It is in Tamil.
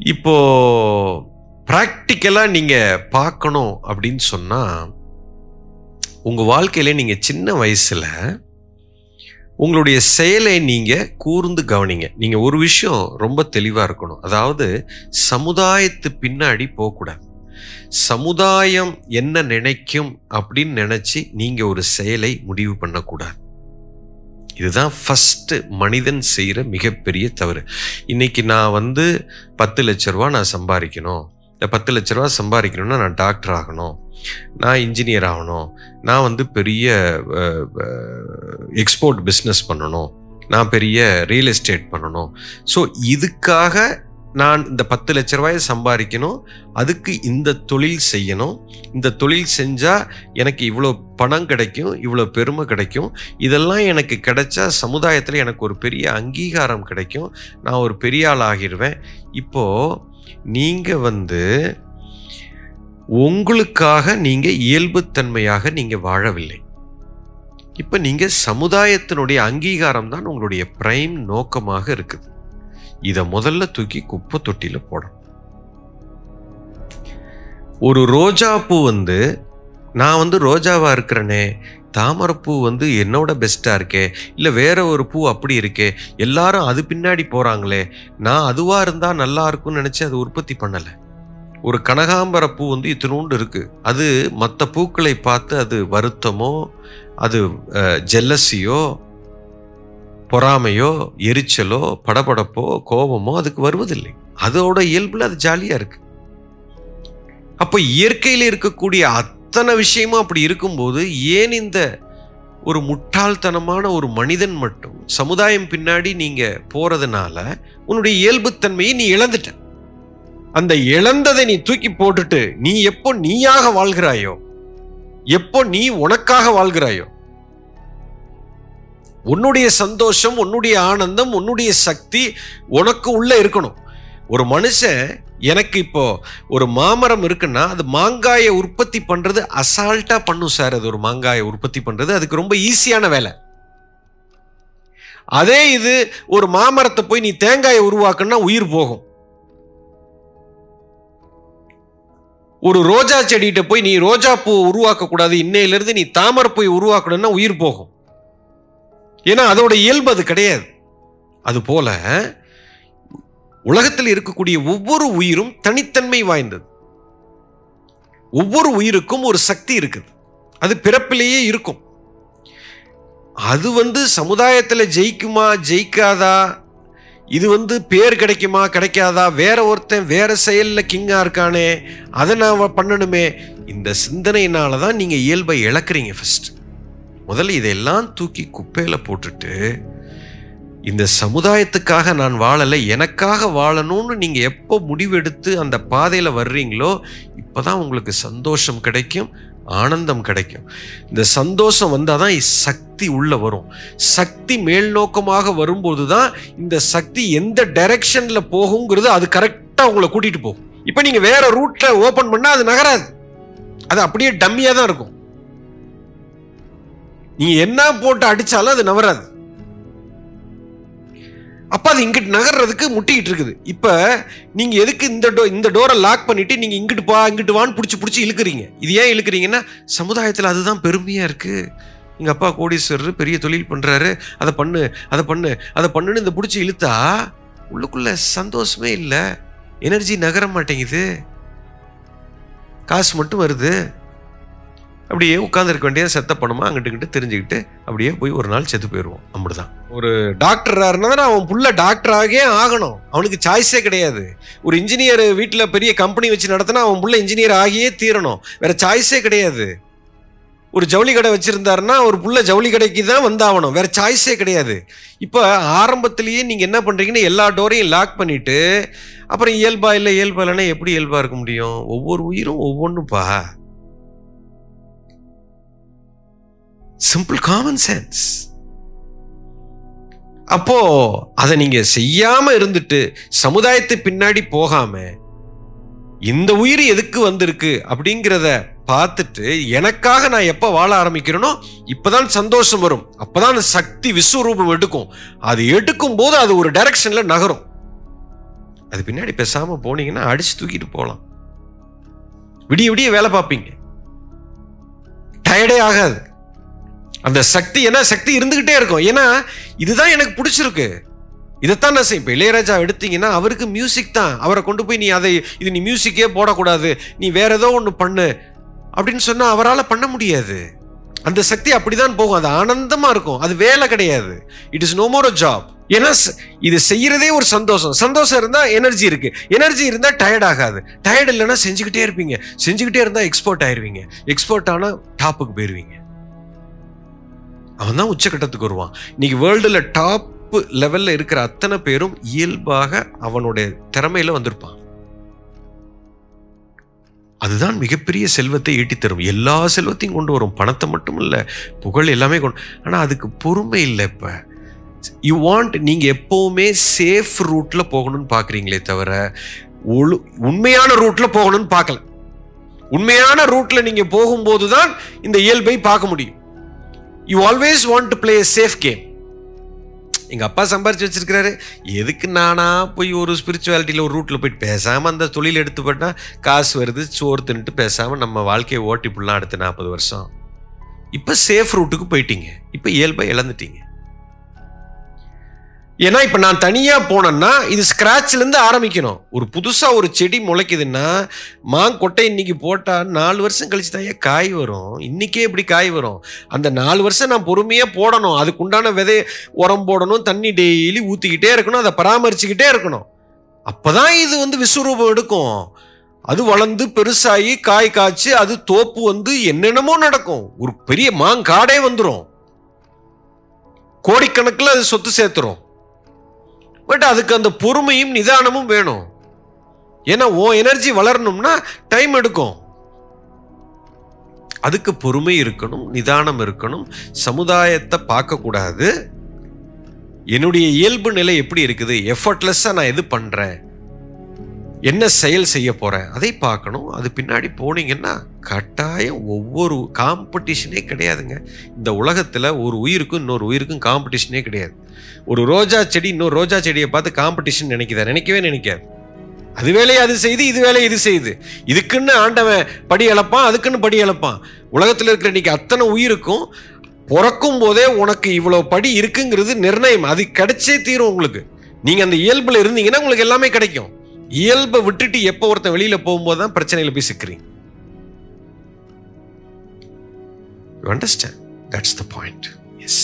இப்போ ப்ராக்டிக்கலாக நீங்கள் பார்க்கணும் அப்படின்னு சொன்னால் உங்கள் வாழ்க்கையில நீங்கள் சின்ன வயசில் உங்களுடைய செயலை நீங்கள் கூர்ந்து கவனிங்க. நீங்கள் ஒரு விஷயம் ரொம்ப தெளிவாக இருக்கணும். அதாவது சமுதாயத்து பின்னாடி போகக்கூடாது. சமுதாயம் என்ன நினைக்கும் அப்படின்னு நினச்சி நீங்கள் ஒரு செயலை முடிவு பண்ணக்கூடாது. இதுதான் ஃபஸ்ட்டு மனிதன் செய்கிற மிகப்பெரிய தவறு. இன்றைக்கி நான் வந்து பத்து லட்ச ரூபா நான் சம்பாதிக்கணும். இந்த பத்து லட்ச ரூபா சம்பாதிக்கணும்னா நான் டாக்டர் ஆகணும். நான் இன்ஜினியர் ஆகணும். நான் வந்து பெரிய எக்ஸ்போர்ட் பிஸ்னஸ் பண்ணணும். நான் பெரிய ரியல் எஸ்டேட் பண்ணணும். ஸோ இதுக்காக நான் இந்த பத்து லட்ச ரூபாயை சம்பாதிக்கணும். அதுக்கு இந்த தொழில் செய்யணும். இந்த தொழில் செஞ்சால் எனக்கு இவ்வளோ பணம் கிடைக்கும் இவ்வளோ பெருமை கிடைக்கும். இதெல்லாம் எனக்கு கிடைச்சா சமுதாயத்தில் எனக்கு ஒரு பெரிய அங்கீகாரம் கிடைக்கும். நான் ஒரு பெரிய ஆள் ஆகிடுவேன் இப்போது நீங்கள் வந்து உங்களுக்காக நீங்கள் இயல்புத்தன்மையாக நீங்கள் வாழவில்லை. இப்போ நீங்கள் சமுதாயத்தினுடைய அங்கீகாரம் தான் உங்களுடைய பிரைம் நோக்கமாக இருக்குது. இதை முதல்ல தூக்கி குப்பை தொட்டியில் போடணும். ஒரு ரோஜா பூ வந்து நான் வந்து ரோஜாவாக இருக்கிறேனே தாமரைப்பூ வந்து என்னோட பெஸ்ட்டாக இருக்கே இல்லை வேற ஒரு பூ அப்படி இருக்கே எல்லாரும் அது பின்னாடி போகிறாங்களே நான் அதுவாக இருந்தால் நல்லா இருக்கும்னு நினச்சி அது உற்பத்தி பண்ணலை. ஒரு கனகாம்பர பூ வந்து இத்தினூண்டு இருக்குது அது மற்ற பூக்களை பார்த்து அது வருத்தமோ அது ஜெல்லசியோ பொறாமையோ எரிச்சலோ படபடப்போ கோபமோ அதுக்கு வருவதில்லை. அதோட இயல்பில் அது ஜாலியாக இருக்கு. அப்போ இயற்கையில் இருக்கக்கூடிய அத்தனை விஷயமும் அப்படி இருக்கும்போது ஏன் இந்த ஒரு முட்டாள்தனமான ஒரு மனிதன் மட்டும் சமுதாயம் பின்னாடி நீங்கள் போகிறதுனால உன்னுடைய இயல்புத்தன்மையை நீ இழந்துட்ட? அந்த இழந்ததை நீ தூக்கி போட்டுட்டு நீ எப்போ நீயாக வாழ்கிறாயோ எப்போ நீ உனக்காக வாழ்கிறாயோ உன்னுடைய சந்தோஷம் உன்னுடைய ஆனந்தம் உன்னுடைய சக்தி உனக்கு உள்ள இருக்கணும். ஒரு மனுஷன் எனக்கு இப்போ ஒரு மாமரம் இருக்குன்னா அது மாங்காயை உற்பத்தி பண்றது அசால்ட்டா பண்ணும் சார். அது ஒரு மாங்காயை உற்பத்தி பண்றது அதுக்கு ரொம்ப ஈஸியான வேலை. அதே இது ஒரு மாமரத்தை போய் நீ தேங்காயை உருவாக்குன்னா உயிர் போகும். ஒரு ரோஜா செடிகிட்ட போய் நீ ரோஜா பூ உருவாக்க கூடாது இன்னையிலிருந்து நீ தாமரை போய் உருவாக்கணும்னா உயிர் போகும். ஏன்னா அதோட இயல்பு அது கிடையாது. அதுபோல உலகத்தில் இருக்கக்கூடிய ஒவ்வொரு உயிரும் தனித்தன்மை வாய்ந்தது. ஒவ்வொரு உயிருக்கும் ஒரு சக்தி இருக்குது. அது பிறப்பிலேயே இருக்கும். அது வந்து சமுதாயத்தில் ஜெயிக்குமா ஜெயிக்காதா? இது வந்து பேர் கிடைக்குமா கிடைக்காதா? வேற ஒருத்தன் வேற செயலில் கிங்காக இருக்கானே அதை நான் பண்ணணுமே. இந்த சிந்தனையினால தான் நீங்கள் இயல்பை இழக்கிறீங்க ஃபஸ்ட்டு முதல்ல இதையெல்லாம் தூக்கி குப்பையில் போட்டுட்டு இந்த சமுதாயத்துக்காக நான் வாழலை எனக்காக வாழணும்னு நீங்கள் எப்போ முடிவெடுத்து அந்த பாதையில் வர்றீங்களோ இப்போ தான் உங்களுக்கு சந்தோஷம் கிடைக்கும் ஆனந்தம் கிடைக்கும். இந்த சந்தோஷம் வந்தால் தான் சக்தி உள்ளே வரும். சக்தி மேல் நோக்கமாக வரும்போது தான் இந்த சக்தி எந்த டைரக்ஷனில் போகுங்கிறது அது கரெக்டாக உங்களை கூட்டிகிட்டு போகும். இப்போ நீங்கள் வேறு ரூட்டில் ஓப்பன் பண்ணால் அது நகராது. அது அப்படியே டம்மியாக தான் இருக்கும். நீங்க என்ன போட்டு அடிச்சாலும் அது நவராது. அப்ப அது இங்கிட்டு நகர்றதுக்கு முட்டிக்கிட்டு இருக்குது. இப்ப நீங்க எதுக்கு இந்த டோ இந்த டோரை லாக் பண்ணிட்டு நீங்க இங்கிட்டு பா இங்கிட்டு வான்னு பிடிச்சி பிடிச்சி இழுக்கிறீங்க. இது ஏன் இழுக்கிறீங்கன்னா சமுதாயத்தில் அதுதான் பெருமையா இருக்கு. எங்க அப்பா கோடீஸ்வரர் பெரிய தொழில் பண்றாரு. அதை பண்ணு அதை பண்ணு அதை பண்ணுன்னு இந்த பிடிச்சி இழுத்தா உள்ளுக்குள்ள சந்தோஷமே இல்லை. எனர்ஜி நகர மாட்டேங்குது. காசு மட்டும் வருது. அப்படியே உட்காந்துருக்க வேண்டிய செத்த பணமா அங்கிட்டு இங்கிட்டு தெரிஞ்சுக்கிட்டு அப்படியே போய் ஒரு நாள் செத்து போயிடுவோம். அப்படிதான். ஒரு டாக்டரா இருந்தா அவன் புள்ள டாக்டராகவே ஆகணும். அவனுக்கு சாய்ஸே கிடையாது. ஒரு இன்ஜினியர் வீட்டில் பெரிய கம்பெனி வச்சு நடத்தினா அவன் புள்ள இன்ஜினியர் ஆகியே தீரணும். வேற சாய்ஸே கிடையாது. ஒரு ஜவுளி கடை வச்சிருந்தாருன்னா ஒரு புள்ள ஜவுளி கடைக்கு தான் வந்தாகணும். வேற சாய்ஸே கிடையாது. இப்போ ஆரம்பத்திலேயே நீங்க என்ன பண்றீங்கன்னு எல்லா டோரையும் லாக் பண்ணிட்டு அப்புறம் இயல்பா இல்லை இயல்பா இல்லைன்னா எப்படி இயல்பா இருக்க முடியும்? ஒவ்வொரு உயிரும் ஒவ்வொன்றுப்பா சிம்பிள் காமன் சென்ஸ் அப்போ அதை நீங்க செய்யாம இருந்துட்டு சமுதாயத்தை பின்னாடி போகாம இந்த உயிர் எதுக்கு வந்திருக்கு அப்படிங்கிறத பார்த்துட்டு எனக்காக நான் எப்போ வாழ ஆரம்பிக்கிறேனோ இப்போதான் சந்தோஷம் வரும். அப்போதான் அந்த சக்தி விஸ்வரூபம் எடுக்கும். அது எடுக்கும் போது அது ஒரு டைரக்ஷன்ல நகரும். அது பின்னாடி பேசாம போனீங்கன்னா அடிச்சு தூக்கிட்டு போகலாம் விடிய விடிய வேலை பார்ப்பீங்க. டயர்டே ஆகாது. அந்த சக்தி ஏன்னா சக்தி இருந்துகிட்டே இருக்கும். ஏன்னா இதுதான் எனக்கு பிடிச்சிருக்கு. இதைத்தான் நான் செய்யும் இப்போ இளையராஜா எடுத்தீங்கன்னா அவருக்கு மியூசிக் தான். அவரை கொண்டு போய் நீ அதை இது நீ மியூசிக்கே போடக்கூடாது. நீ வேற ஏதோ ஒன்று பண்ணு. அப்படின்னு சொன்னால் அவரால் பண்ண முடியாது. அந்த சக்தி அப்படிதான் போகும். அது ஆனந்தமா இருக்கும். அது வேலை கிடையாது. It is no more a job ஏன்னா இது செய்யறதே ஒரு சந்தோஷம். சந்தோஷம் இருந்தா எனர்ஜி இருக்கு. எனர்ஜி இருந்தா டயர்ட் ஆகாது. டயர்ட் இல்லைன்னா செஞ்சுக்கிட்டே இருப்பீங்க. செஞ்சுக்கிட்டே இருந்தா எக்ஸ்போர்ட் ஆயிருவீங்க. எக்ஸ்போர்ட் ஆனா டாப்புக்கு போயிருவீங்க. அவன் தான் உச்சக்கட்டத்துக்கு வருவான். இன்னைக்கு வேர்ல்டில் டாப் லெவலில் இருக்கிற அத்தனை பேரும் இயல்பாக அவனுடைய திறமையில வந்திருப்பான். அதுதான் மிகப்பெரிய செல்வத்தை ஈட்டித் தரும். எல்லா செல்வத்தையும் கொண்டு வரும். பணத்தை மட்டும் இல்லை புகழ் எல்லாமே கொண்டு ஆனால் அதுக்கு பொறுமை இல்லை இப்போ. யூ வாண்ட் நீங்கள் எப்போவுமே சேஃப் ரூட்டில் போகணும்னு பார்க்குறீங்களே தவிர ஒழு உண்மையான ரூட்டில் போகணும்னு பார்க்கல உண்மையான ரூட்டில் நீங்கள் போகும்போது தான் இந்த இயல்பை பார்க்க முடியும். You always want to play safe game எங்க அப்பா சம்பாரிச்சு வச்சிருக்கிறாரு. எதுக்கு நானா போய் ஒரு ஸ்பிரிச்சுவாலிட்டியில் ஒரு ரூட்ல போயிட்டு பேசாம அந்த தொழில் எடுத்து காசு வருது சோறு தின்னுட்டு பேசாம நம்ம வாழ்க்கையை ஓட்டி இப்படிலாம் அடுத்த நாற்பது வருஷம். இப்ப சேஃப் ரூட்டுக்கு போயிட்டீங்க. இப்ப இயல்பாக இழந்துட்டீங்க. ஏன்னா இப்போ நான் தனியாக போனேன்னா இது ஸ்க்ராட்ச்லேருந்து ஆரம்பிக்கணும். ஒரு புதுசாக ஒரு செடி முளைக்குதுன்னா மாங்கொட்டை இன்னைக்கு போட்டால் நாலு வருஷம் கழிச்சு தான் காய் வரும்? இன்றைக்கே இப்படி காய் வரும். அந்த நாலு வருஷம் நான் பொறுமையாக போடணும். அதுக்குண்டான விதை உரம் போடணும் தண்ணி டெய்லி ஊற்றிக்கிட்டே இருக்கணும் அதை பராமரிச்சுக்கிட்டே இருக்கணும். அப்போ தான் இது வந்து விஸ்வரூபம் எடுக்கும். அது வளர்ந்து பெருசாகி காய் காய்ச்சி அது தோப்பு வந்து என்னென்னமோ நடக்கும். ஒரு பெரிய மாங்காடே வந்துடும் கோடிக்கணக்கில் அது சொத்து சேர்த்துரும். பட் அதுக்கு அந்த பொறுமையும் நிதானமும் வேணும். ஏன்னா ஓ எனர்ஜி வளரணும்னா டைம் எடுக்கும். அதுக்கு பொறுமை இருக்கணும் நிதானம் இருக்கணும். சமுதாயத்தை பார்க்கக்கூடாது. என்னுடைய இயல்பு நிலை எப்படி இருக்குது? எஃபர்ட்லெஸ்ஸாக நான் எது பண்ணுறேன் என்ன செயல் செய்ய போகிறேன் அதை பார்க்கணும். அது பின்னாடி போனீங்கன்னா கட்டாயம் ஒவ்வொரு காம்படிஷனே கிடையாதுங்க. இந்த உலகத்துல ஒரு உயிருக்கும் இன்னொரு உயிருக்கும் காம்படிஷனே கிடையாது. ஒரு ரோஜா செடி இன்னொரு ரோஜா செடியை பார்த்து காம்படிஷன் நினைக்குதா? நினைக்கவே நினைக்காது. அது வேலையை அது செய்து இது வேலையை இது செய்யுது இதுக்குன்னு ஆண்டவன் படி இழப்பான் அதுக்குன்னு படி இழப்பான். உலகத்தில் இருக்கிற இன்னைக்கு அத்தனை உயிருக்கும் பிறக்கும் போதே உனக்கு இவ்வளோ படி இருக்குங்கிறது நிர்ணயம். அது கிடைச்சே தீரும் உங்களுக்கு. நீங்கள் அந்த இயல்பில் இருந்தீங்கன்னா உங்களுக்கு எல்லாமே கிடைக்கும். இயல்பை விட்டுட்டு எப்போ ஒருத்தன் வெளியில போகும்போது தான் பிரச்சனையில போய் சிக்கிறீங்க? Understand that's the point yes